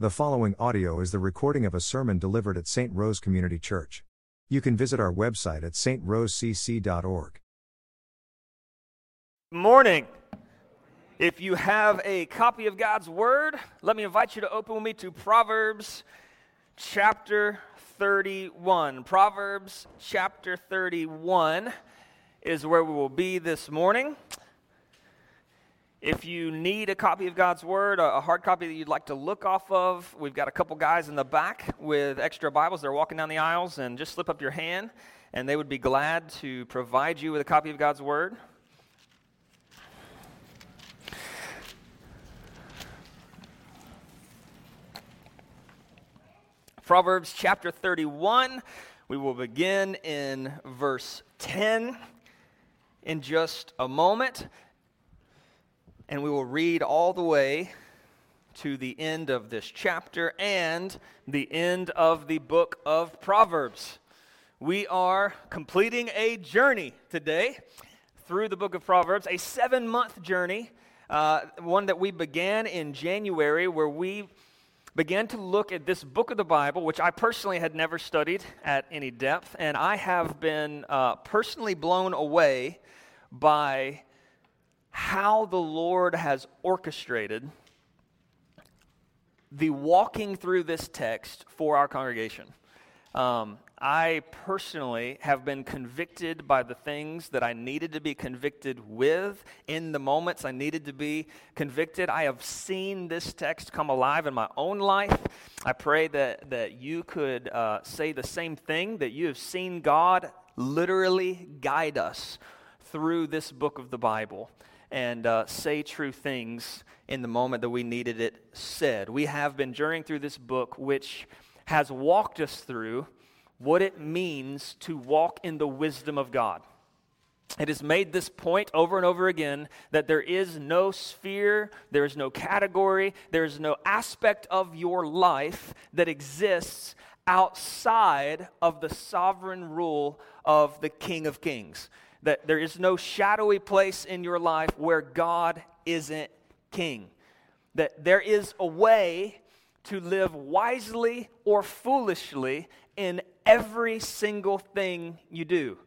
The following audio is the recording of a sermon delivered at St. Rose Community Church. You can visit our website at strosecc.org. Morning. If you have a copy of God's Word, let me invite you to open with me to Proverbs chapter 31. Proverbs chapter 31 is where we will be this morning. If you need a copy of God's Word, a hard copy that you'd like to look off of, we've got a couple guys in the back with extra Bibles. They're walking down the aisles, and just slip up your hand, and they would be glad to provide you with a copy of God's Word. Proverbs chapter 31. We will begin in verse 10 in just a moment and we will read all the way to the end of this chapter and the end of the book of Proverbs. We are completing a journey today through the book of Proverbs, a seven month journey, uh, one that we began in January, where we began to look at this book of the Bible, which I personally had never studied at any depth, and I have been uh, personally blown away by how the Lord has orchestrated the walking through this text for our congregation. Um, I personally have been convicted by the things that I needed to be convicted with in the moments I needed to be convicted. I have seen this text come alive in my own life. I pray that, that you could uh, say the same thing, that you have seen God literally guide us through this book of the Bible and uh, say true things in the moment that we needed it said. We have been journeying through this book, which has walked us through what it means to walk in the wisdom of God. It has made this point over and over again that there is no sphere, there is no category, there is no aspect of your life that exists outside of the sovereign rule of the King of Kings that there is no shadowy place in your life where God isn't king. That there is a way to live wisely or foolishly in every single thing you do.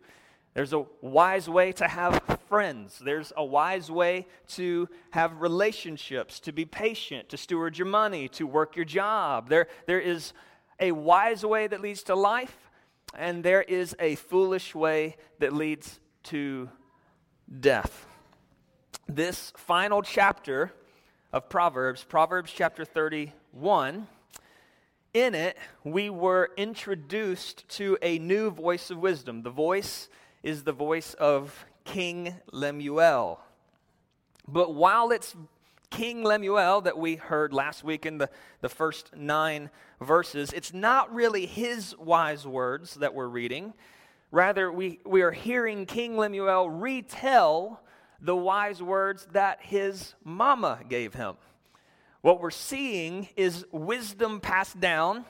There's a wise way to have friends. There's a wise way to have relationships, to be patient, to steward your money, to work your job. There, there is a wise way that leads to life, and there is a foolish way that leads to death. This final chapter of Proverbs, Proverbs chapter 31, in it, we were introduced to a new voice of wisdom. The voice is the voice of King Lemuel. But while it's King Lemuel that we heard last week in the, the first nine verses, it's not really his wise words that we're reading. Rather, we, we are hearing King Lemuel retell the wise words that his mama gave him. What we're seeing is wisdom passed down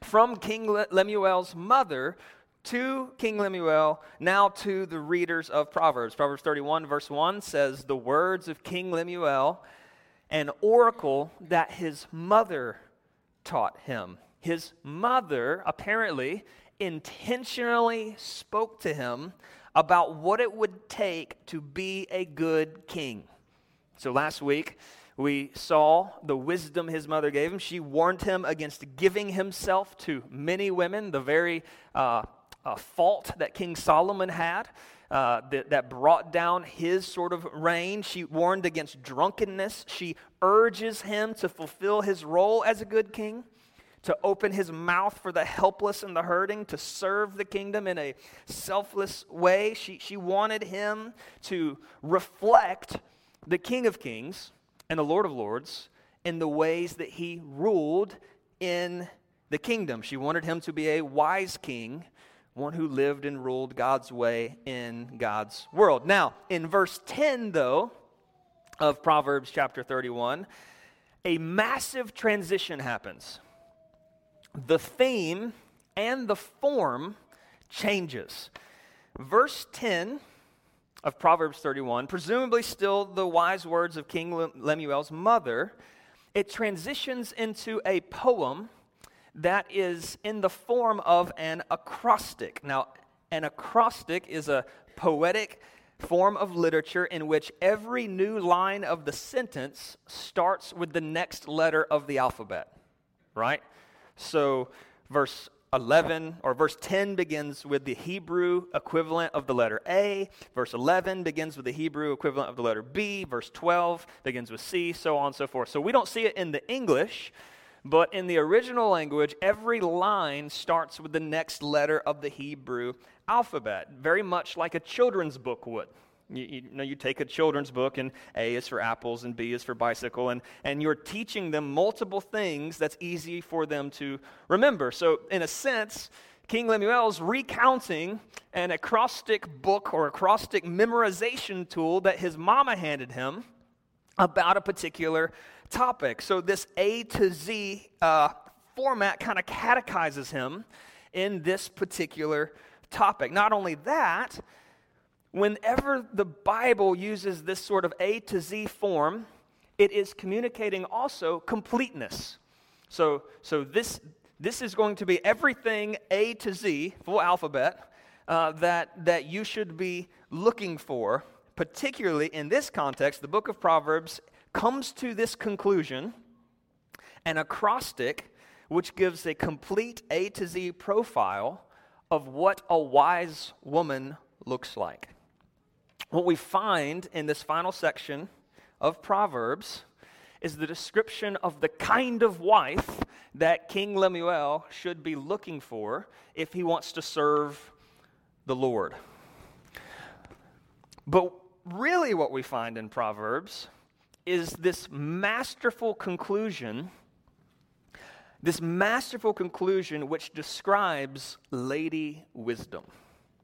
from King Lemuel's mother to King Lemuel, now to the readers of Proverbs. Proverbs 31, verse 1 says, The words of King Lemuel, an oracle that his mother taught him. His mother, apparently, intentionally spoke to him about what it would take to be a good king. So last week, we saw the wisdom his mother gave him. She warned him against giving himself to many women, the very uh, uh, fault that King Solomon had. Uh, that, that brought down his sort of reign. She warned against drunkenness. She urges him to fulfill his role as a good king to open his mouth for the helpless and the hurting, to serve the kingdom in a selfless way. She, she wanted him to reflect the King of Kings and the Lord of Lords in the ways that he ruled in the kingdom. She wanted him to be a wise king, one who lived and ruled God's way in God's world. Now, in verse 10, though, of Proverbs chapter 31, a massive transition happens the theme and the form changes. Verse 10 of Proverbs 31, presumably still the wise words of King Lemuel's mother, it transitions into a poem that is in the form of an acrostic. Now, an acrostic is a poetic form of literature in which every new line of the sentence starts with the next letter of the alphabet, right? So, verse 11 or verse 10 begins with the Hebrew equivalent of the letter A. Verse 11 begins with the Hebrew equivalent of the letter B. Verse 12 begins with C, so on and so forth. So we don't see it in the English, but in the original language, every line starts with the next letter of the Hebrew alphabet, very much like a children's book would. You, you, know, you take a children's book, and A is for apples, and B is for bicycle, and, and you're teaching them multiple things that's easy for them to remember. So, in a sense, King Lemuel's recounting an acrostic book or acrostic memorization tool that his mama handed him about a particular topic. So, this A to Z uh, format kind of catechizes him in this particular topic. Not only that, whenever the Bible uses this sort of A to Z form, it is communicating also completeness. So, so this, this is going to be everything A to Z, full alphabet, uh, that, that you should be looking for, particularly in this context. The book of Proverbs comes to this conclusion, an acrostic which gives a complete A to Z profile of what a wise woman looks like what we find in this final section of Proverbs is the description of the kind of wife that King Lemuel should be looking for if he wants to serve the Lord. But really, what we find in Proverbs is this masterful conclusion, this masterful conclusion which describes Lady Wisdom.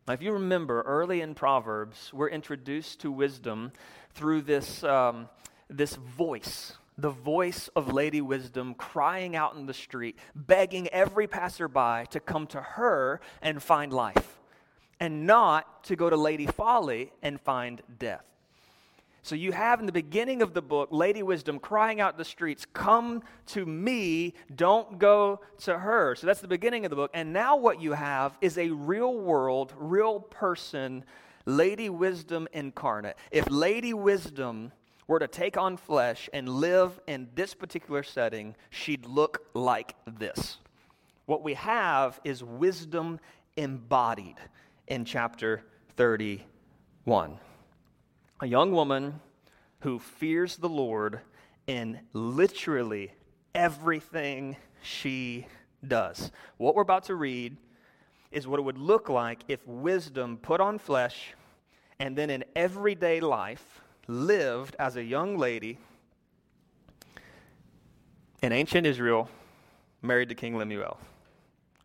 Now, if you remember, early in Proverbs, we're introduced to wisdom through this, um, this voice, the voice of Lady Wisdom crying out in the street, begging every passerby to come to her and find life, and not to go to Lady Folly and find death. So you have in the beginning of the book Lady Wisdom crying out the streets, Come to me, don't go to her. So that's the beginning of the book. And now what you have is a real world, real person, Lady Wisdom incarnate. If Lady Wisdom were to take on flesh and live in this particular setting, she'd look like this. What we have is wisdom embodied in chapter 31 a young woman who fears the Lord in literally everything she does. What we're about to read is what it would look like if wisdom put on flesh and then in everyday life lived as a young lady in ancient Israel, married to King Lemuel.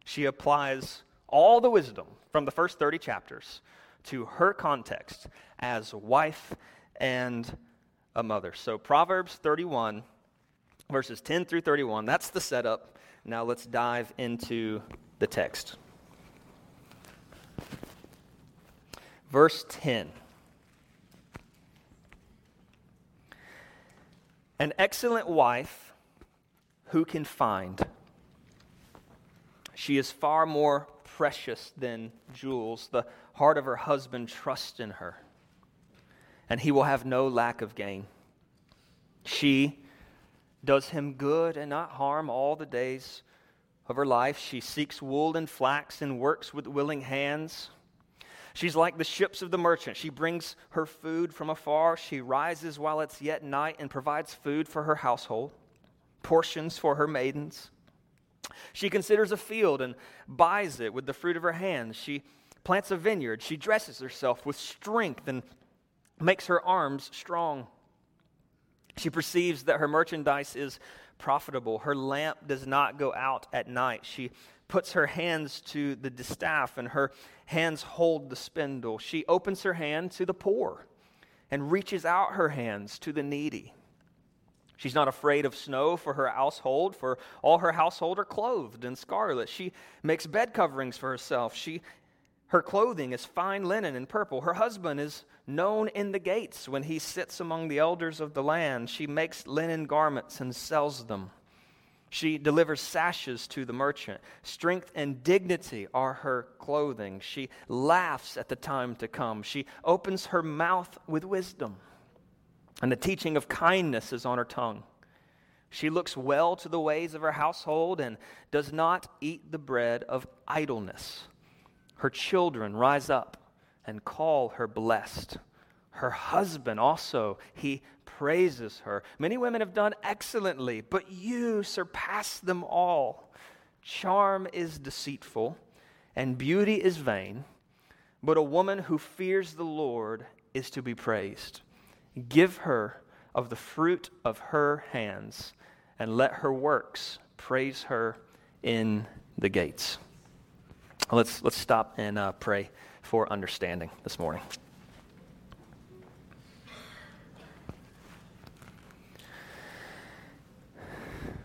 She applies all the wisdom from the first 30 chapters to her context as wife and a mother. So, Proverbs 31, verses 10 through 31, that's the setup. Now, let's dive into the text. Verse 10 An excellent wife who can find? She is far more precious than jewels. The heart of her husband trusts in her, and he will have no lack of gain. She does him good and not harm all the days of her life. She seeks wool and flax and works with willing hands. She's like the ships of the merchant. She brings her food from afar. She rises while it's yet night and provides food for her household, portions for her maidens. She considers a field and buys it with the fruit of her hands. She plants a vineyard. She dresses herself with strength and makes her arms strong. She perceives that her merchandise is profitable. Her lamp does not go out at night. She puts her hands to the distaff and her hands hold the spindle. She opens her hand to the poor and reaches out her hands to the needy. She's not afraid of snow for her household, for all her household are clothed in scarlet. She makes bed coverings for herself. She Her clothing is fine linen and purple. Her husband is known in the gates when he sits among the elders of the land. She makes linen garments and sells them. She delivers sashes to the merchant. Strength and dignity are her clothing. She laughs at the time to come. She opens her mouth with wisdom, and the teaching of kindness is on her tongue. She looks well to the ways of her household and does not eat the bread of idleness. Her children rise up and call her blessed. Her husband also, he praises her. Many women have done excellently, but you surpass them all. Charm is deceitful, and beauty is vain, but a woman who fears the Lord is to be praised. Give her of the fruit of her hands, and let her works praise her in the gates. Let's, let's stop and uh, pray for understanding this morning.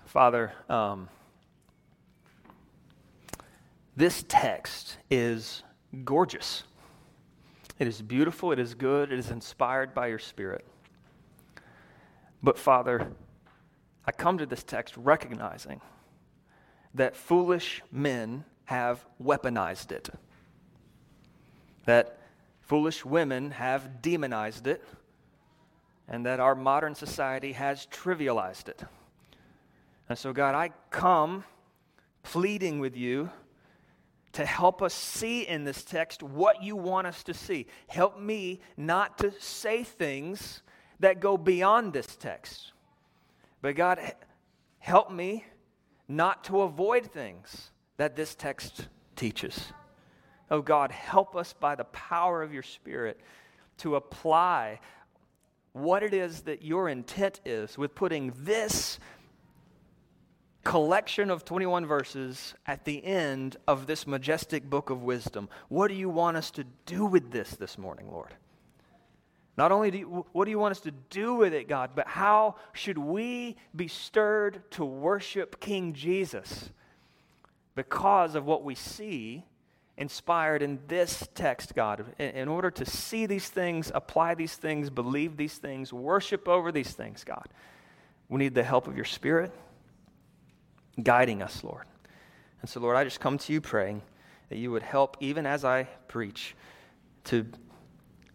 Father, um, this text is gorgeous. It is beautiful, it is good, it is inspired by your Spirit. But, Father, I come to this text recognizing that foolish men have weaponized it, that foolish women have demonized it, and that our modern society has trivialized it. And so, God, I come pleading with you to help us see in this text what you want us to see. Help me not to say things that go beyond this text. But, God, help me not to avoid things that this text teaches. Oh, God, help us by the power of your Spirit to apply what it is that your intent is with putting this collection of 21 verses at the end of this majestic book of wisdom. What do you want us to do with this this morning, Lord? Not only do you, what do you want us to do with it, God, but how should we be stirred to worship King Jesus because of what we see inspired in this text, God? In, order to see these things, apply these things, believe these things, worship over these things, God, we need the help of your Spirit guiding us, Lord. And so, Lord, I just come to you praying that you would help, even as I preach, to,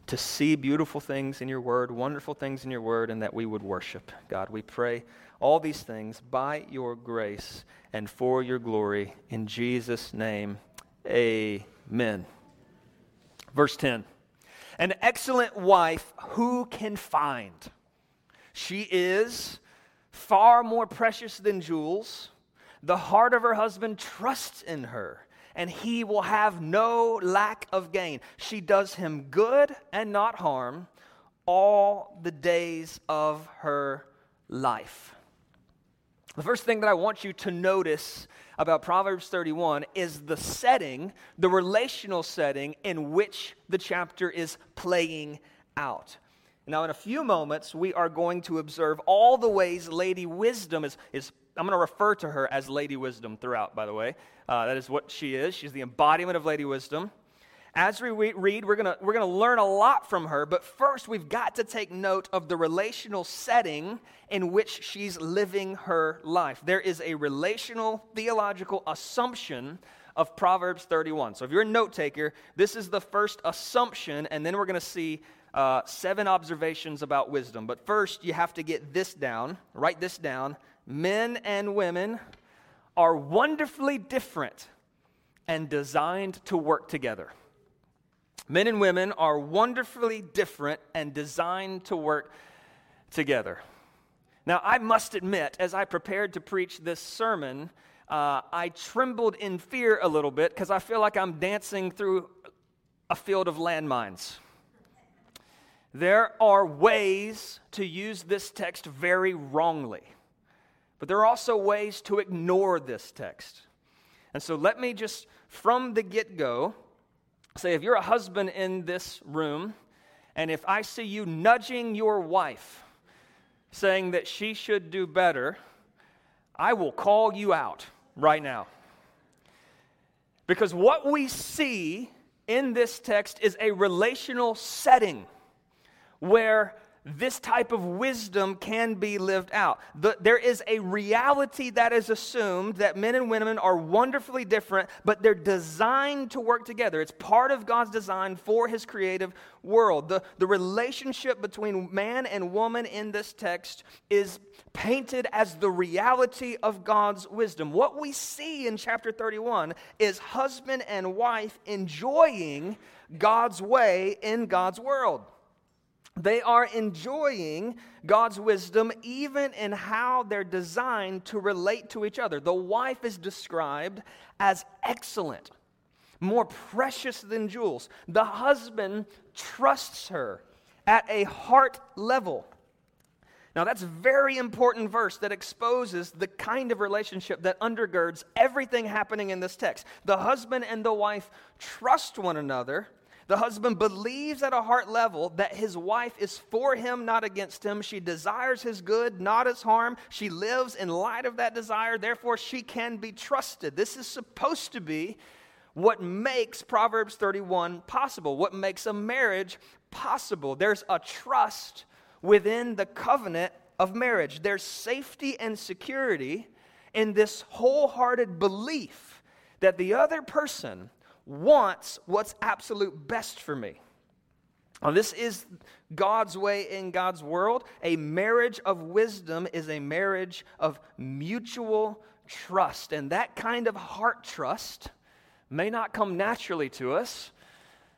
to see beautiful things in your word, wonderful things in your word, and that we would worship. God, we pray all these things by your grace and for your glory. In Jesus' name, amen. Verse 10 An excellent wife who can find? She is far more precious than jewels. The heart of her husband trusts in her, and he will have no lack of gain. She does him good and not harm all the days of her life. The first thing that I want you to notice about Proverbs 31 is the setting, the relational setting in which the chapter is playing out. Now, in a few moments, we are going to observe all the ways Lady Wisdom is, is I'm going to refer to her as Lady Wisdom throughout, by the way. Uh, that is what she is. She's the embodiment of Lady Wisdom. As we read, we're going we're going to learn a lot from her, but first we've got to take note of the relational setting in which she's living her life. There is a relational theological assumption of Proverbs 31. So if you're a note taker, this is the first assumption, and then we're going to see uh, seven observations about wisdom. But first, you have to get this down, write this down men and women are wonderfully different and designed to work together. Men and women are wonderfully different and designed to work together. Now, I must admit, as I prepared to preach this sermon, uh, I trembled in fear a little bit because I feel like I'm dancing through a field of landmines. There are ways to use this text very wrongly. But there are also ways to ignore this text. And so let me just, from the get go, say if you're a husband in this room, and if I see you nudging your wife, saying that she should do better, I will call you out right now. Because what we see in this text is a relational setting where this type of wisdom can be lived out. The, there is a reality that is assumed that men and women are wonderfully different, but they're designed to work together. It's part of God's design for his creative world. The, the relationship between man and woman in this text is painted as the reality of God's wisdom. What we see in chapter 31 is husband and wife enjoying God's way in God's world. They are enjoying God's wisdom even in how they're designed to relate to each other. The wife is described as excellent, more precious than jewels. The husband trusts her at a heart level. Now, that's a very important verse that exposes the kind of relationship that undergirds everything happening in this text. The husband and the wife trust one another the husband believes at a heart level that his wife is for him, not against him. She desires his good, not his harm. She lives in light of that desire, therefore, she can be trusted. This is supposed to be what makes Proverbs 31 possible, what makes a marriage possible. There's a trust within the covenant of marriage, there's safety and security in this wholehearted belief that the other person wants what's absolute best for me. Now, this is God's way in God's world. A marriage of wisdom is a marriage of mutual trust. And that kind of heart trust may not come naturally to us,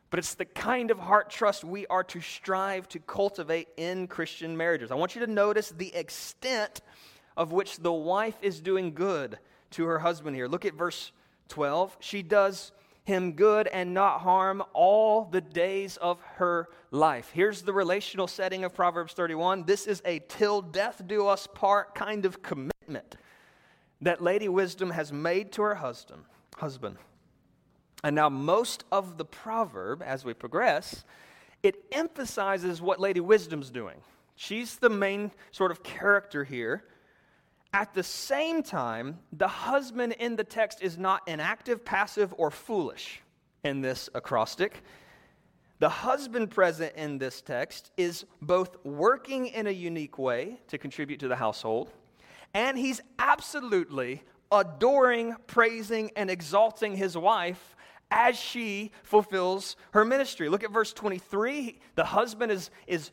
but it's the kind of heart trust we are to strive to cultivate in Christian marriages. I want you to notice the extent of which the wife is doing good to her husband here. Look at verse 12. She does him good and not harm all the days of her life. Here's the relational setting of Proverbs 31. This is a till death do us part kind of commitment that Lady Wisdom has made to her husband. husband. And now, most of the proverb, as we progress, it emphasizes what Lady Wisdom's doing. She's the main sort of character here. At the same time, the husband in the text is not inactive, passive, or foolish in this acrostic. The husband present in this text is both working in a unique way to contribute to the household, and he's absolutely adoring, praising, and exalting his wife as she fulfills her ministry. Look at verse 23. The husband is, is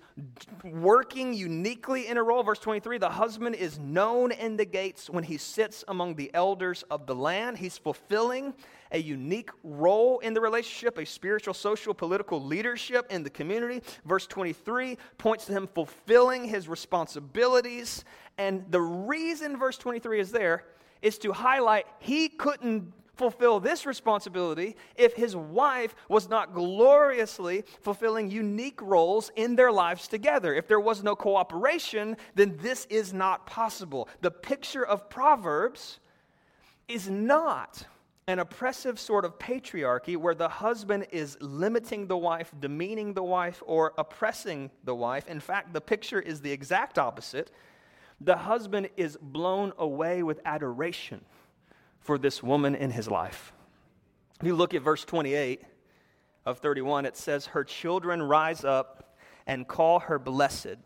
working uniquely in a role. Verse 23 the husband is known in the gates when he sits among the elders of the land. He's fulfilling a unique role in the relationship, a spiritual, social, political leadership in the community. Verse 23 points to him fulfilling his responsibilities. And the reason verse 23 is there is to highlight he couldn't fulfill this responsibility if his wife was not gloriously fulfilling unique roles in their lives together. If there was no cooperation, then this is not possible. The picture of Proverbs is not an oppressive sort of patriarchy where the husband is limiting the wife, demeaning the wife, or oppressing the wife. In fact, the picture is the exact opposite. The husband is blown away with adoration for this woman in his life. If you look at verse 28 of 31, it says, Her children rise up and call her blessed,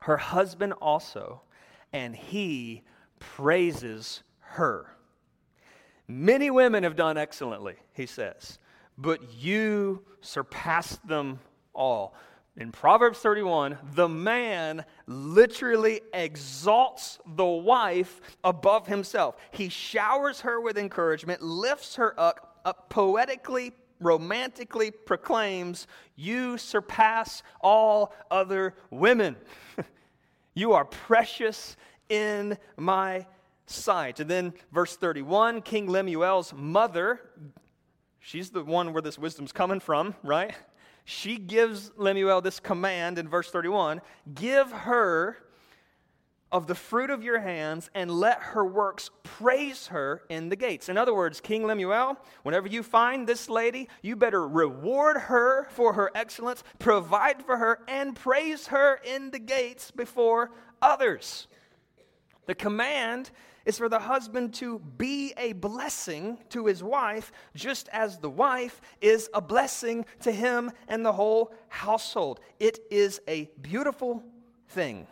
her husband also, and he praises her. Many women have done excellently, he says, but you surpass them all in Proverbs 31, the man literally exalts the wife above himself. He showers her with encouragement, lifts her up, up poetically, romantically proclaims, You surpass all other women. you are precious in my sight. And then verse 31, King Lemuel's mother, she's the one where this wisdom's coming from, right? She gives Lemuel this command in verse 31 Give her of the fruit of your hands and let her works praise her in the gates. In other words, King Lemuel, whenever you find this lady, you better reward her for her excellence, provide for her, and praise her in the gates before others. The command is for the husband to be a blessing to his wife, just as the wife is a blessing to him and the whole household. It is a beautiful thing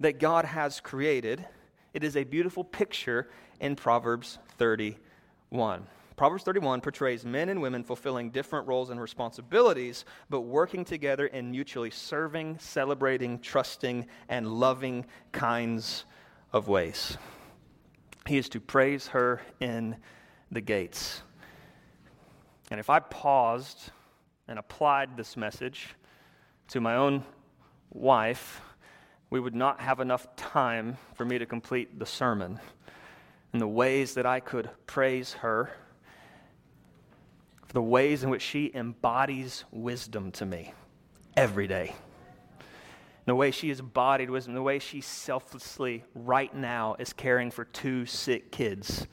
that God has created. It is a beautiful picture in Proverbs 31. Proverbs 31 portrays men and women fulfilling different roles and responsibilities, but working together in mutually serving, celebrating, trusting, and loving kinds of ways. He is to praise her in the gates. And if I paused and applied this message to my own wife, we would not have enough time for me to complete the sermon. And the ways that I could praise her for the ways in which she embodies wisdom to me every day. The way she has embodied wisdom, the way she selflessly, right now, is caring for two sick kids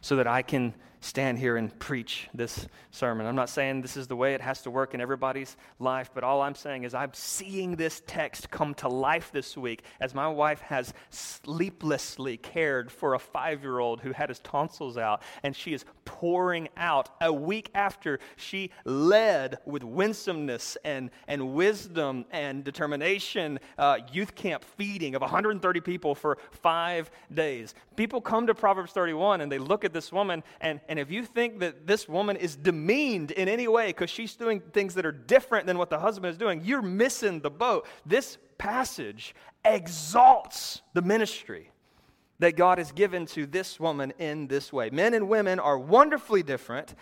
so that I can stand here and preach this sermon. I'm not saying this is the way it has to work in everybody's life, but all I'm saying is I'm seeing this text come to life this week as my wife has sleeplessly cared for a five year old who had his tonsils out, and she is pouring out a week after she led with winsomeness and, and wisdom and determination uh, youth camp feeding of 130 people for five days. People come to Proverbs 31 and they look at this woman and, and and if you think that this woman is demeaned in any way because she's doing things that are different than what the husband is doing, you're missing the boat. This passage exalts the ministry that God has given to this woman in this way. Men and women are wonderfully different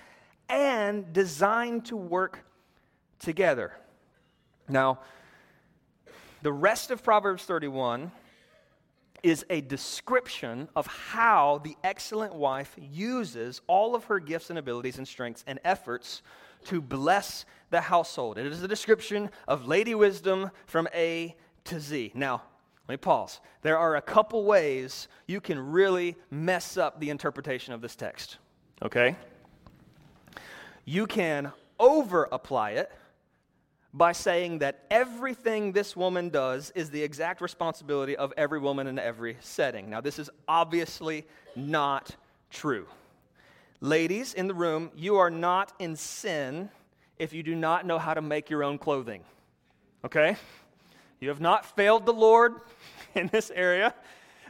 and designed to work together. Now, the rest of Proverbs 31 is a description of how the excellent wife uses all of her gifts and abilities and strengths and efforts to bless the household. It is a description of Lady Wisdom from A to Z. Now, let me pause. There are a couple ways you can really mess up the interpretation of this text, okay? You can over apply it by saying that everything this woman does is the exact responsibility of every woman in every setting. Now, this is obviously not true. Ladies in the room, you are not in sin if you do not know how to make your own clothing. Okay? You have not failed the Lord in this area.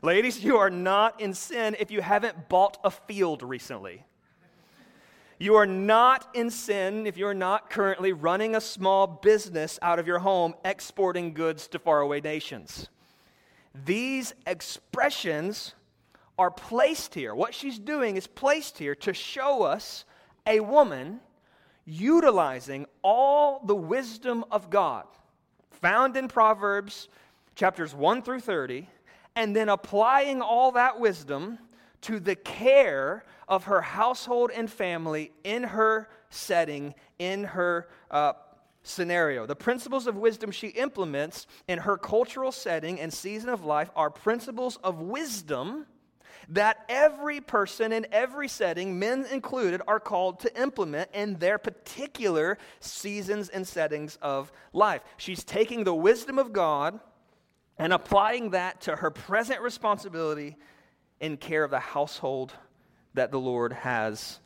Ladies, you are not in sin if you haven't bought a field recently. You are not in sin if you're not currently running a small business out of your home exporting goods to faraway nations. These expressions are placed here. What she's doing is placed here to show us a woman utilizing all the wisdom of God found in Proverbs chapters 1 through 30 and then applying all that wisdom to the care of her household and family in her setting, in her uh, scenario. The principles of wisdom she implements in her cultural setting and season of life are principles of wisdom that every person in every setting, men included, are called to implement in their particular seasons and settings of life. She's taking the wisdom of God and applying that to her present responsibility in care of the household that the Lord has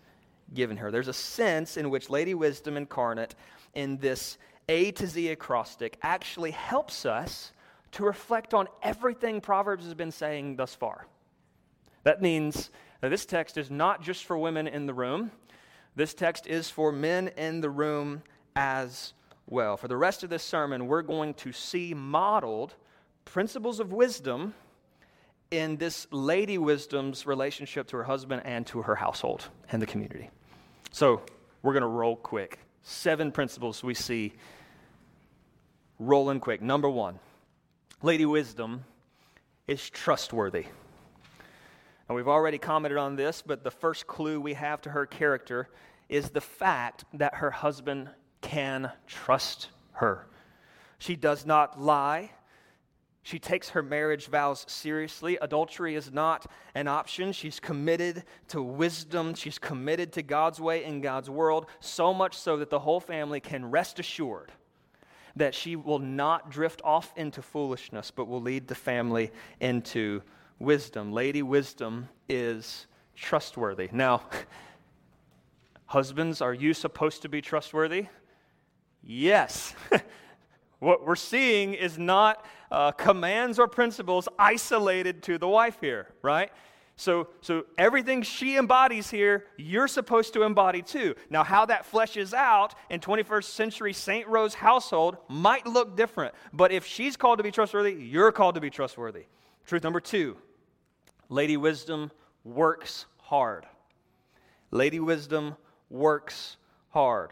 given her. There's a sense in which Lady Wisdom incarnate in this A to Z acrostic actually helps us to reflect on everything Proverbs has been saying thus far. That means that this text is not just for women in the room, this text is for men in the room as well. For the rest of this sermon, we're going to see modeled principles of wisdom in this lady wisdom's relationship to her husband and to her household and the community. So we're going to roll quick. Seven principles we see rolling quick. Number one, Lady Wisdom is trustworthy. Now, we've already commented on this, but the first clue we have to her character is the fact that her husband can trust her. She does not lie. She takes her marriage vows seriously. Adultery is not an option. She's committed to wisdom. She's committed to God's way in God's world, so much so that the whole family can rest assured that she will not drift off into foolishness, but will lead the family into wisdom. Lady wisdom is trustworthy. Now, husbands, are you supposed to be trustworthy? Yes. what we're seeing is not uh, commands or principles isolated to the wife here, right? So, so everything she embodies here, you're supposed to embody too. Now, how that fleshes out in 21st century St. Rose household might look different. But if she's called to be trustworthy, you're called to be trustworthy. Truth number two Lady Wisdom works hard. Lady Wisdom works hard.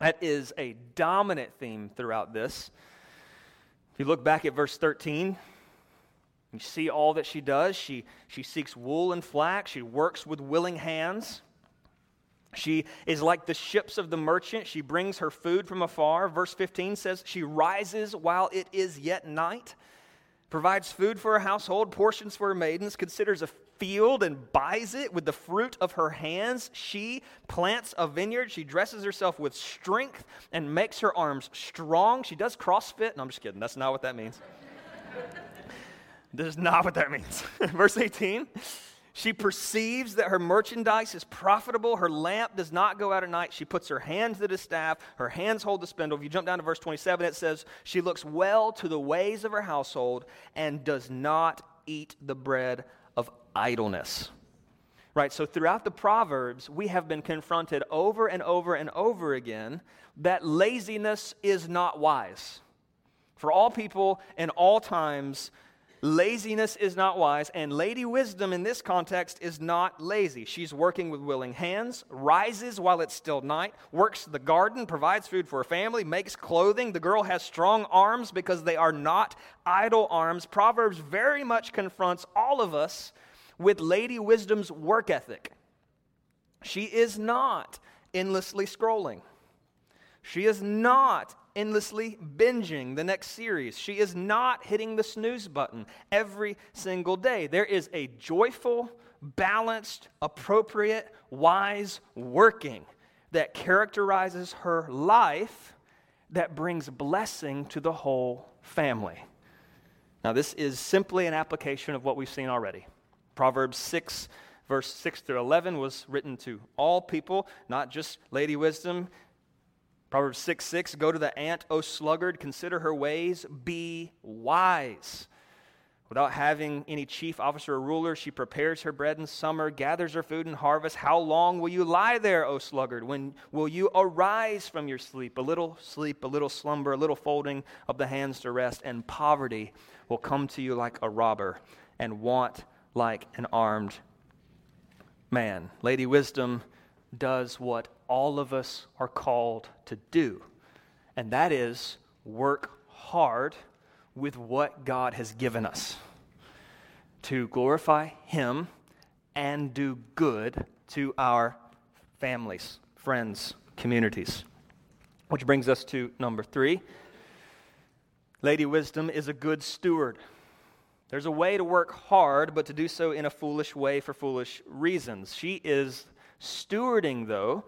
That is a dominant theme throughout this. You look back at verse 13, you see all that she does. She, she seeks wool and flax. She works with willing hands. She is like the ships of the merchant. She brings her food from afar. Verse 15 says, She rises while it is yet night, provides food for her household, portions for her maidens, considers a field and buys it with the fruit of her hands. She plants a vineyard. She dresses herself with strength and makes her arms strong. She does CrossFit. No, I'm just kidding. That's not what that means. This is not what that means. Verse 18 she perceives that her merchandise is profitable. Her lamp does not go out at night. She puts her hand to the staff. Her hands hold the spindle. If you jump down to verse 27, it says, She looks well to the ways of her household and does not eat the bread idleness. Right, so throughout the Proverbs, we have been confronted over and over and over again that laziness is not wise. For all people in all times, Laziness is not wise, and Lady Wisdom in this context is not lazy. She's working with willing hands, rises while it's still night, works the garden, provides food for her family, makes clothing. The girl has strong arms because they are not idle arms. Proverbs very much confronts all of us with Lady Wisdom's work ethic. She is not endlessly scrolling. She is not endlessly binging the next series. She is not hitting the snooze button every single day. There is a joyful, balanced, appropriate, wise working that characterizes her life that brings blessing to the whole family. Now, this is simply an application of what we've seen already. Proverbs 6, verse 6 through 11 was written to all people, not just Lady Wisdom Proverbs 6 6 Go to the ant, O sluggard, consider her ways, be wise. Without having any chief officer or ruler, she prepares her bread in summer, gathers her food in harvest. How long will you lie there, O sluggard? When will you arise from your sleep? A little sleep, a little slumber, a little folding of the hands to rest, and poverty will come to you like a robber, and want like an armed man. Lady Wisdom does what all of us are called to do, and that is work hard with what God has given us to glorify Him and do good to our families, friends, communities. Which brings us to number three Lady Wisdom is a good steward. There's a way to work hard, but to do so in a foolish way for foolish reasons. She is stewarding, though,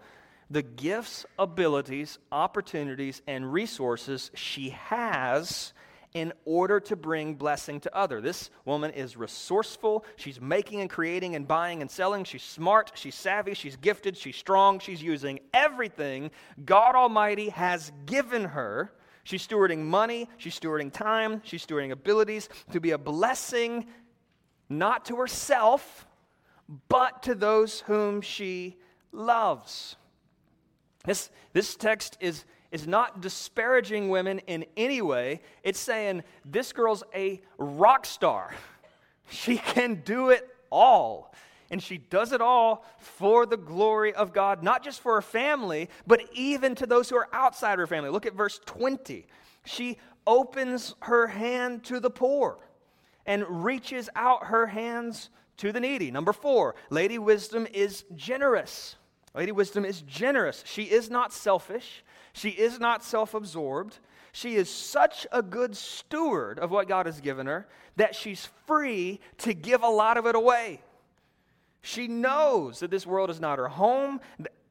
the gifts, abilities, opportunities, and resources she has in order to bring blessing to other. This woman is resourceful. She's making and creating and buying and selling. She's smart, she's savvy, she's gifted, she's strong. She's using everything God Almighty has given her. She's stewarding money, she's stewarding time, she's stewarding abilities to be a blessing not to herself, but to those whom she loves. This, this text is, is not disparaging women in any way. It's saying this girl's a rock star. She can do it all. And she does it all for the glory of God, not just for her family, but even to those who are outside her family. Look at verse 20. She opens her hand to the poor and reaches out her hands to the needy. Number four, Lady Wisdom is generous. Lady Wisdom is generous. She is not selfish. She is not self absorbed. She is such a good steward of what God has given her that she's free to give a lot of it away. She knows that this world is not her home,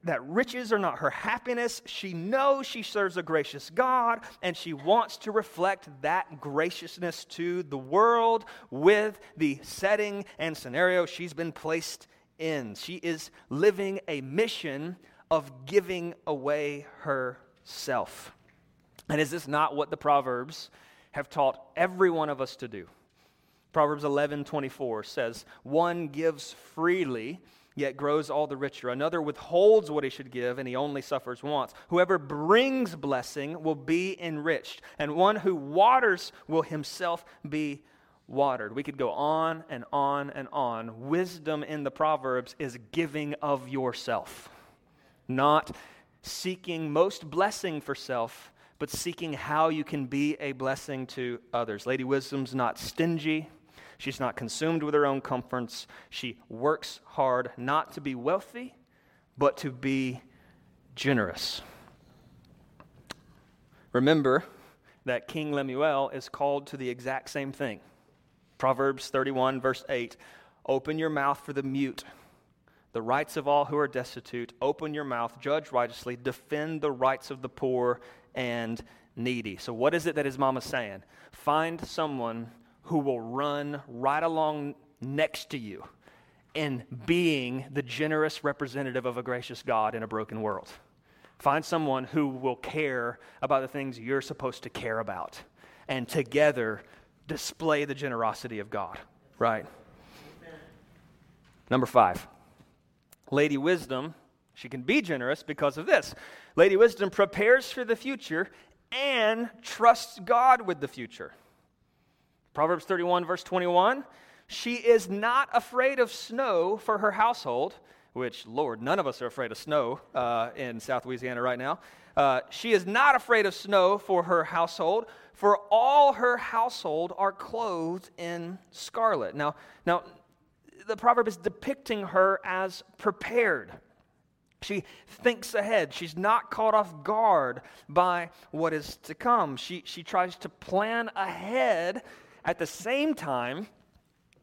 that riches are not her happiness. She knows she serves a gracious God, and she wants to reflect that graciousness to the world with the setting and scenario she's been placed in. She is living a mission of giving away herself. And is this not what the Proverbs have taught every one of us to do? Proverbs 11 24 says, One gives freely yet grows all the richer. Another withholds what he should give, and he only suffers wants. Whoever brings blessing will be enriched, and one who waters will himself be watered. We could go on and on and on. Wisdom in the Proverbs is giving of yourself, not seeking most blessing for self, but seeking how you can be a blessing to others. Lady Wisdom's not stingy. She's not consumed with her own comforts. She works hard not to be wealthy, but to be generous. Remember that King Lemuel is called to the exact same thing. Proverbs 31, verse 8 Open your mouth for the mute, the rights of all who are destitute. Open your mouth, judge righteously, defend the rights of the poor and needy. So, what is it that his mama's saying? Find someone who will run right along next to you in being the generous representative of a gracious God in a broken world. Find someone who will care about the things you're supposed to care about and together display the generosity of God, right? Number five, Lady Wisdom, she can be generous because of this. Lady Wisdom prepares for the future and trusts God with the future. Proverbs 31, verse 21 She is not afraid of snow for her household, which, Lord, none of us are afraid of snow uh, in South Louisiana right now. Uh, she is not afraid of snow for her household, for all her household are clothed in scarlet. Now, now the proverb is depicting her as prepared. She thinks ahead. She's not caught off guard by what is to come. She, she tries to plan ahead at the same time,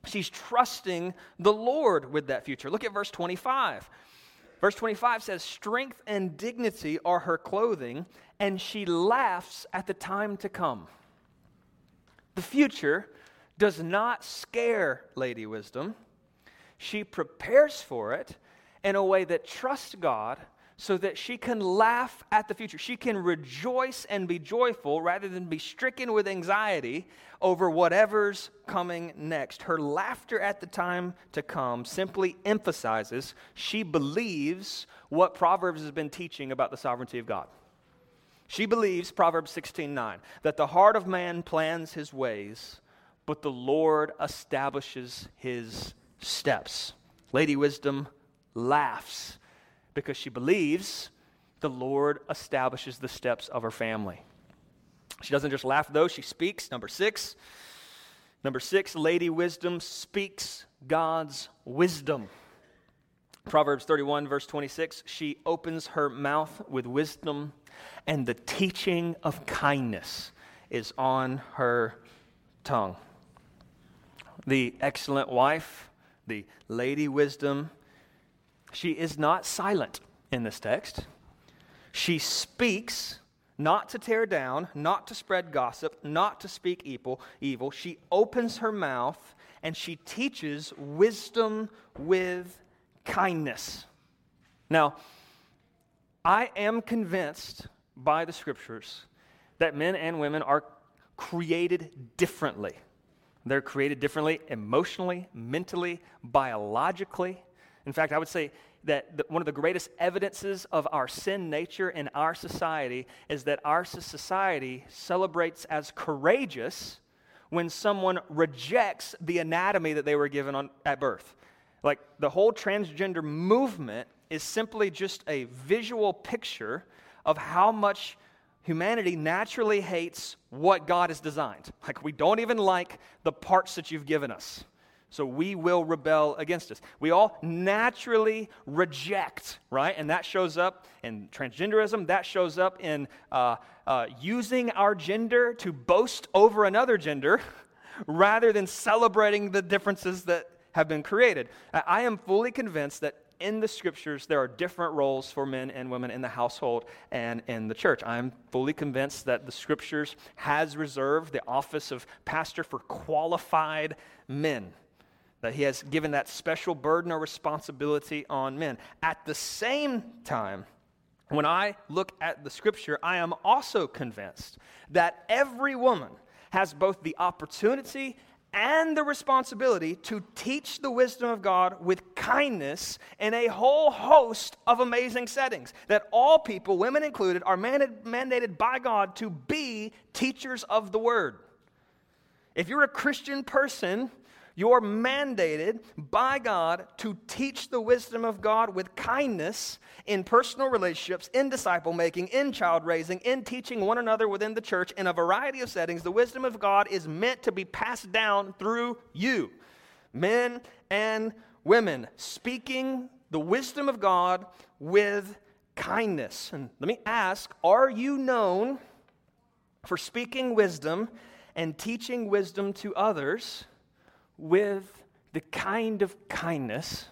she's trusting the Lord with that future. Look at verse 25. Verse 25 says, Strength and dignity are her clothing, and she laughs at the time to come. The future does not scare Lady Wisdom. She prepares for it in a way that trusts God so that she can laugh at the future. She can rejoice and be joyful rather than be stricken with anxiety over whatever's coming next. Her laughter at the time to come simply emphasizes she believes what Proverbs has been teaching about the sovereignty of God. She believes, Proverbs 16 9, that the heart of man plans his ways, but the Lord establishes his steps. Lady Wisdom laughs because she believes the Lord establishes the steps of her family. She doesn't just laugh, though, she speaks. Number six. Number six, Lady Wisdom speaks God's wisdom. Proverbs 31, verse 26 she opens her mouth with wisdom, and the teaching of kindness is on her tongue. The excellent wife, the Lady Wisdom, she is not silent in this text. She speaks not to tear down, not to spread gossip, not to speak evil. She opens her mouth and she teaches wisdom with kindness. Now, I am convinced by the scriptures that men and women are created differently. They're created differently emotionally, mentally, biologically. In fact, I would say that the, one of the greatest evidences of our sin nature in our society is that our society celebrates as courageous when someone rejects the anatomy that they were given on, at birth. Like the whole transgender movement is simply just a visual picture of how much humanity naturally hates what God has designed. Like we don't even like the parts that you've given us. So we will rebel against us. We all naturally reject, right? And that shows up in transgenderism. That shows up in uh, uh, using our gender to boast over another gender rather than celebrating the differences that have been created. I am fully convinced that in the scriptures, there are different roles for men and women in the household and in the church. I'm fully convinced that the scriptures has reserved the office of pastor for qualified men, that he has given that special burden or responsibility on men. At the same time, when I look at the scripture, I am also convinced that every woman has both the opportunity and the responsibility to teach the wisdom of God with kindness in a whole host of amazing settings. That all people, women included, are mandated by God to be teachers of the word. If you're a Christian person, you're mandated by God to teach the wisdom of God with kindness in personal relationships, in disciple making, in child raising, in teaching one another within the church in a variety of settings. The wisdom of God is meant to be passed down through you, men and women, speaking the wisdom of God with kindness. And let me ask are you known for speaking wisdom and teaching wisdom to others? With the kind of kindness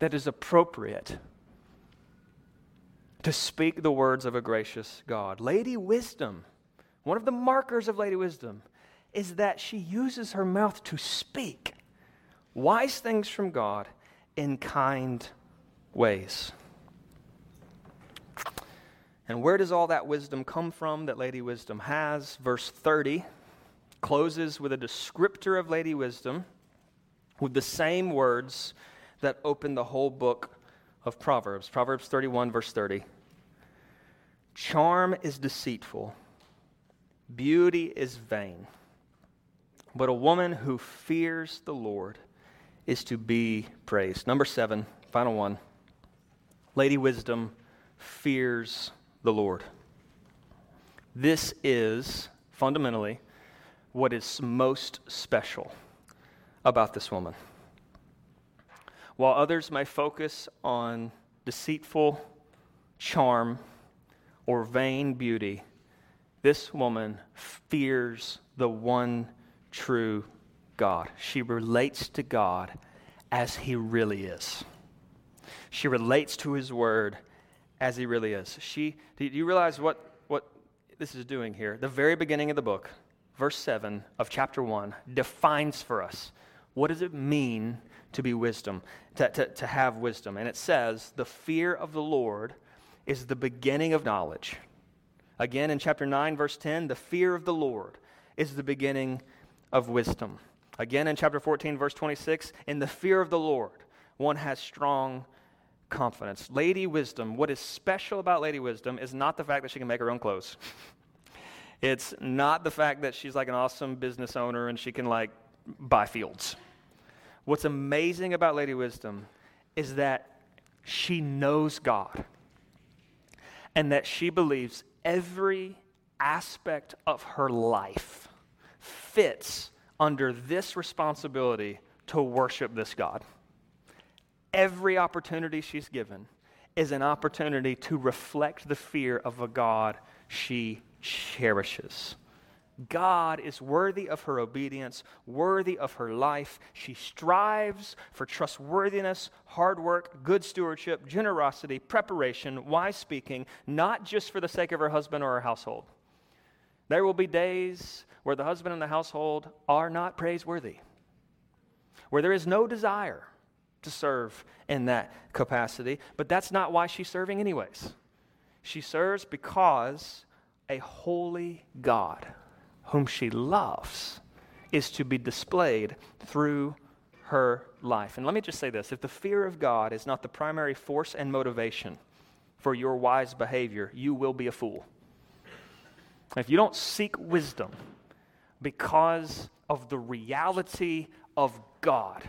that is appropriate to speak the words of a gracious God. Lady Wisdom, one of the markers of Lady Wisdom, is that she uses her mouth to speak wise things from God in kind ways. And where does all that wisdom come from that Lady Wisdom has? Verse 30 closes with a descriptor of Lady Wisdom with the same words that open the whole book of Proverbs. Proverbs 31, verse 30. Charm is deceitful, beauty is vain, but a woman who fears the Lord is to be praised. Number seven, final one. Lady Wisdom fears the Lord. This is fundamentally what is most special about this woman. While others may focus on deceitful charm or vain beauty, this woman fears the one true God. She relates to God as He really is. She relates to His Word as He really is. She, do you realize what, what this is doing here? The very beginning of the book, verse 7 of chapter 1, defines for us what does it mean to be wisdom, to, to, to have wisdom? And it says, the fear of the Lord is the beginning of knowledge. Again, in chapter 9, verse 10, the fear of the Lord is the beginning of wisdom. Again, in chapter 14, verse 26, in the fear of the Lord, one has strong confidence. Lady Wisdom, what is special about Lady Wisdom is not the fact that she can make her own clothes. it's not the fact that she's like an awesome business owner and she can like buy fields. What's amazing about Lady Wisdom is that she knows God and that she believes every aspect of her life fits under this responsibility to worship this God. Every opportunity she's given is an opportunity to reflect the fear of a God she cherishes. God is worthy of her obedience, worthy of her life. She strives for trustworthiness, hard work, good stewardship, generosity, preparation, wise speaking, not just for the sake of her husband or her household. There will be days where the husband and the household are not praiseworthy, where there is no desire to serve in that capacity, but that's not why she's serving, anyways. She serves because a holy God whom she loves is to be displayed through her life. And let me just say this if the fear of God is not the primary force and motivation for your wise behavior, you will be a fool. If you don't seek wisdom because of the reality of God,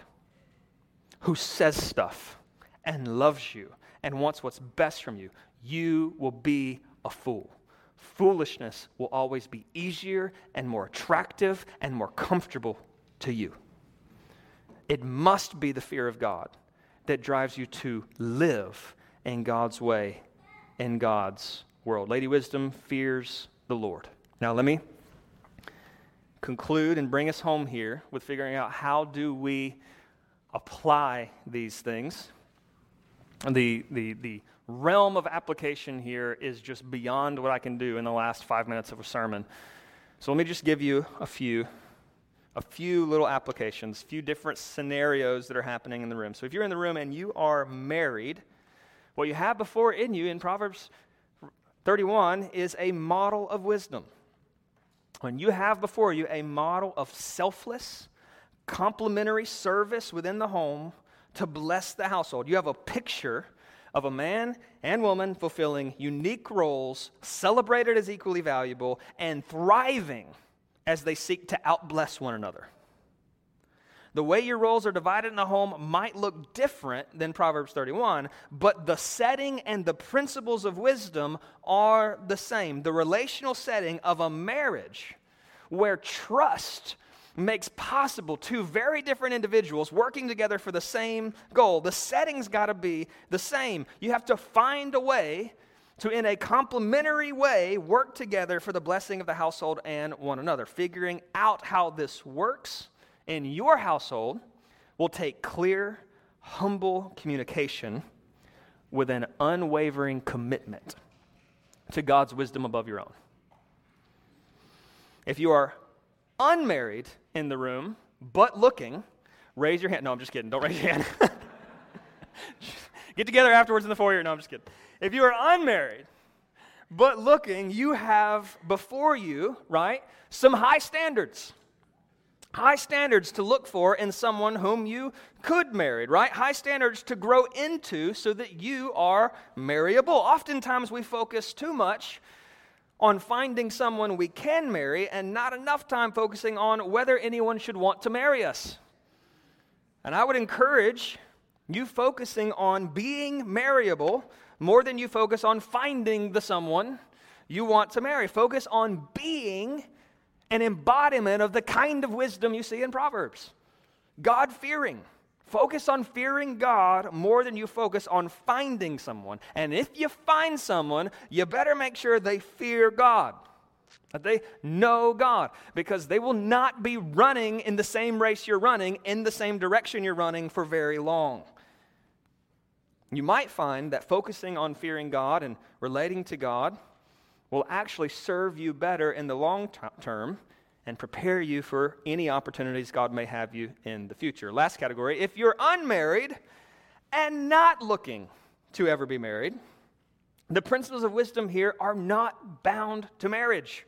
who says stuff and loves you and wants what's best from you, you will be a fool foolishness will always be easier and more attractive and more comfortable to you. It must be the fear of God that drives you to live in God's way, in God's world. Lady Wisdom fears the Lord. Now, let me conclude and bring us home here with figuring out how do we apply these things. the, the, the realm of application here is just beyond what I can do in the last five minutes of a sermon. So let me just give you a few, a few little applications, a few different scenarios that are happening in the room. So if you're in the room and you are married, what you have before in you in Proverbs 31 is a model of wisdom. When you have before you a model of selfless, complementary service within the home to bless the household, you have a picture of a man and woman fulfilling unique roles, celebrated as equally valuable, and thriving as they seek to outbless one another. The way your roles are divided in the home might look different than Proverbs 31, but the setting and the principles of wisdom are the same. The relational setting of a marriage where trust makes possible two very different individuals working together for the same goal. The setting's got to be the same. You have to find a way to, in a complementary way, work together for the blessing of the household and one another. Figuring out how this works in your household will take clear, humble communication with an unwavering commitment to God's wisdom above your own. If you are unmarried in the room, but looking, raise your hand. No, I'm just kidding. Don't raise your hand. Get together afterwards in the foyer. No, I'm just kidding. If you are unmarried, but looking, you have before you, right, some high standards. High standards to look for in someone whom you could marry, right? High standards to grow into so that you are marryable. Oftentimes we focus too much on finding someone we can marry and not enough time focusing on whether anyone should want to marry us. And I would encourage you focusing on being marryable more than you focus on finding the someone you want to marry. Focus on being an embodiment of the kind of wisdom you see in Proverbs God fearing Focus on fearing God more than you focus on finding someone. And if you find someone, you better make sure they fear God, that they know God, because they will not be running in the same race you're running, in the same direction you're running for very long. You might find that focusing on fearing God and relating to God will actually serve you better in the long term and prepare you for any opportunities God may have you in the future. Last category if you're unmarried and not looking to ever be married, the principles of wisdom here are not bound to marriage.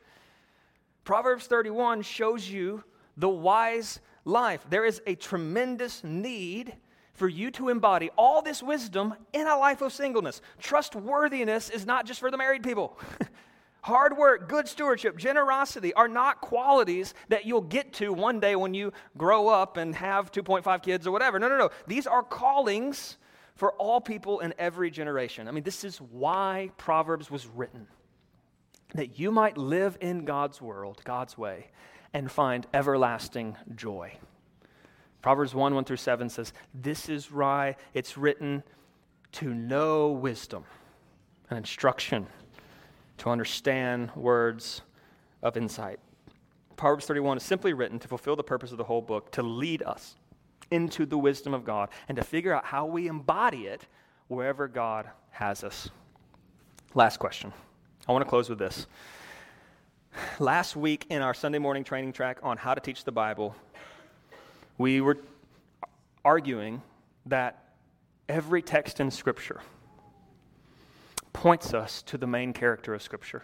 Proverbs 31 shows you the wise life. There is a tremendous need for you to embody all this wisdom in a life of singleness. Trustworthiness is not just for the married people. Hard work, good stewardship, generosity are not qualities that you'll get to one day when you grow up and have 2.5 kids or whatever. No, no, no. These are callings for all people in every generation. I mean, this is why Proverbs was written that you might live in God's world, God's way, and find everlasting joy. Proverbs 1 1 through 7 says, This is why it's written to know wisdom and instruction to understand words of insight. Proverbs 31 is simply written to fulfill the purpose of the whole book, to lead us into the wisdom of God, and to figure out how we embody it wherever God has us. Last question. I want to close with this. Last week in our Sunday morning training track on how to teach the Bible, we were arguing that every text in Scripture, points us to the main character of Scripture.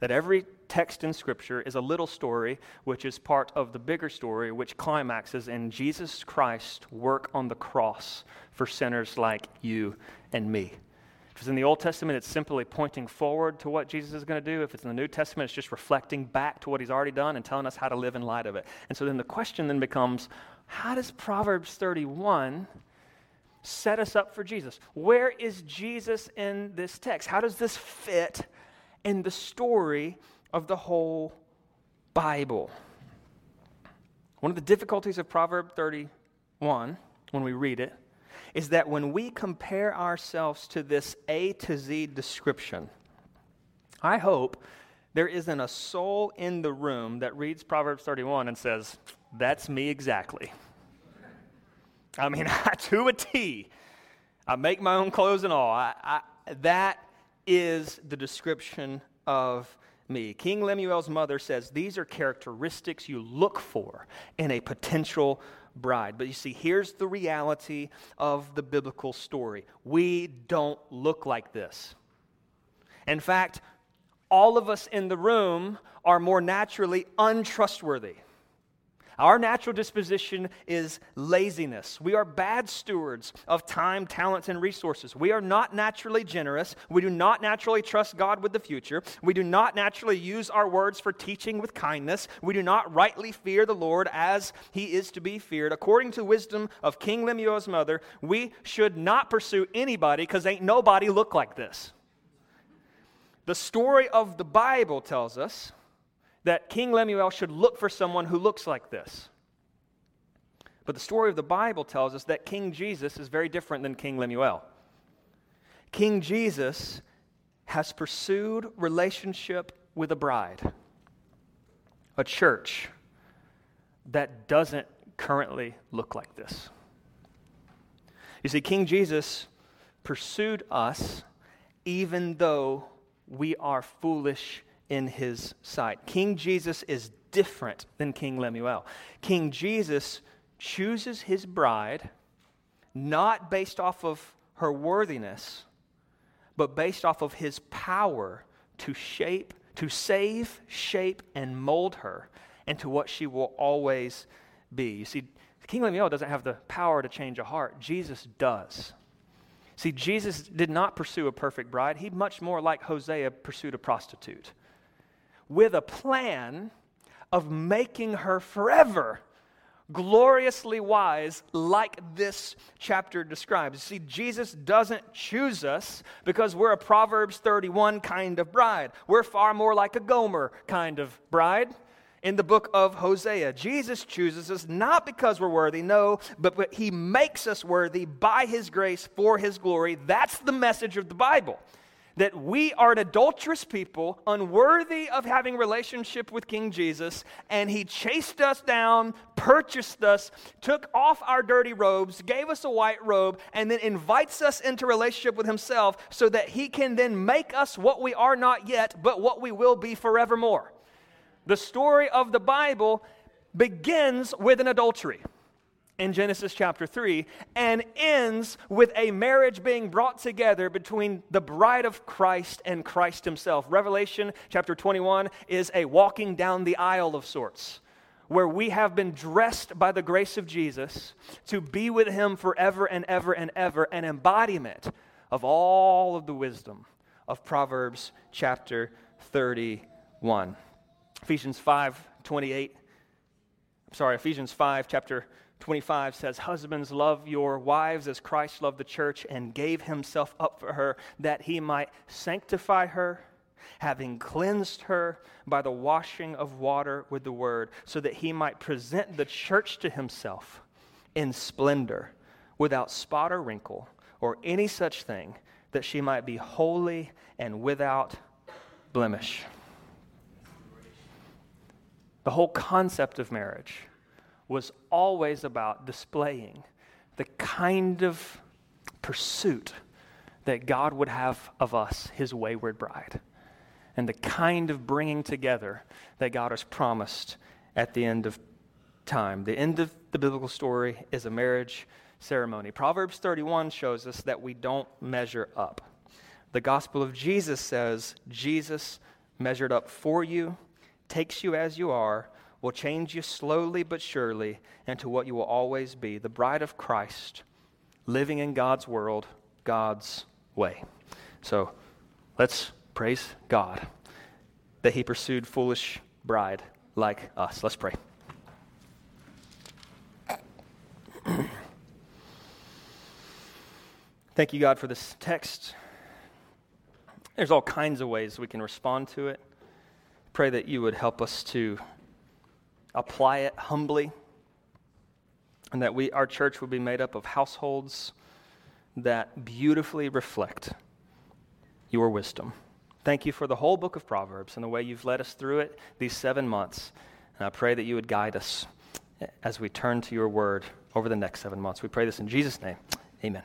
That every text in Scripture is a little story which is part of the bigger story, which climaxes in Jesus Christ's work on the cross for sinners like you and me. If it's in the Old Testament, it's simply pointing forward to what Jesus is going to do. If it's in the New Testament, it's just reflecting back to what he's already done and telling us how to live in light of it. And so then the question then becomes how does Proverbs 31 set us up for Jesus. Where is Jesus in this text? How does this fit in the story of the whole Bible? One of the difficulties of Proverb 31, when we read it, is that when we compare ourselves to this A to Z description, I hope there isn't a soul in the room that reads Proverbs 31 and says, That's me exactly. I mean, I, to a T. I make my own clothes and all. I, I, that is the description of me. King Lemuel's mother says these are characteristics you look for in a potential bride. But you see, here's the reality of the biblical story we don't look like this. In fact, all of us in the room are more naturally untrustworthy. Our natural disposition is laziness. We are bad stewards of time, talents, and resources. We are not naturally generous. We do not naturally trust God with the future. We do not naturally use our words for teaching with kindness. We do not rightly fear the Lord as he is to be feared. According to wisdom of King Lemuel's mother, we should not pursue anybody because ain't nobody look like this. The story of the Bible tells us that King Lemuel should look for someone who looks like this. But the story of the Bible tells us that King Jesus is very different than King Lemuel. King Jesus has pursued relationship with a bride, a church that doesn't currently look like this. You see, King Jesus pursued us even though we are foolish in his sight. King Jesus is different than King Lemuel. King Jesus chooses his bride not based off of her worthiness, but based off of his power to shape, to save, shape, and mold her into what she will always be. You see, King Lemuel doesn't have the power to change a heart, Jesus does. See, Jesus did not pursue a perfect bride. He much more like Hosea pursued a prostitute with a plan of making her forever gloriously wise, like this chapter describes. See, Jesus doesn't choose us because we're a Proverbs 31 kind of bride. We're far more like a Gomer kind of bride. In the book of Hosea, Jesus chooses us not because we're worthy, no, but, he makes us worthy by his grace for his glory. That's the message of the Bible that we are an adulterous people, unworthy of having relationship with King Jesus, and he chased us down, purchased us, took off our dirty robes, gave us a white robe, and then invites us into relationship with himself so that he can then make us what we are not yet, but what we will be forevermore. The story of the Bible begins with an adultery in Genesis chapter 3 and ends with a marriage being brought together between the bride of Christ and Christ himself. Revelation chapter 21 is a walking down the aisle of sorts. Where we have been dressed by the grace of Jesus to be with Him forever and ever and ever, an embodiment of all of the wisdom of Proverbs chapter 31. Ephesians 5 28. Sorry, Ephesians 5, chapter 25 says, Husbands, love your wives as Christ loved the church and gave himself up for her, that he might sanctify her, having cleansed her by the washing of water with the word, so that he might present the church to himself in splendor, without spot or wrinkle, or any such thing, that she might be holy and without blemish. The whole concept of marriage was always about displaying the kind of pursuit that God would have of us, his wayward bride, and the kind of bringing together that God has promised at the end of time. The end of the biblical story is a marriage ceremony. Proverbs 31 shows us that we don't measure up. The gospel of Jesus says Jesus measured up for you, takes you as you are, will change you slowly but surely into what you will always be the bride of Christ, living in God's world, God's way. So let's praise God that He pursued foolish bride like us. Let's pray. Thank you, God, for this text. There's all kinds of ways we can respond to it. Pray that you would help us to apply it humbly, and that we, our church would be made up of households that beautifully reflect your wisdom. Thank you for the whole book of Proverbs and the way you've led us through it these seven months. And I pray that you would guide us as we turn to your word over the next seven months. We pray this in Jesus' name. Amen.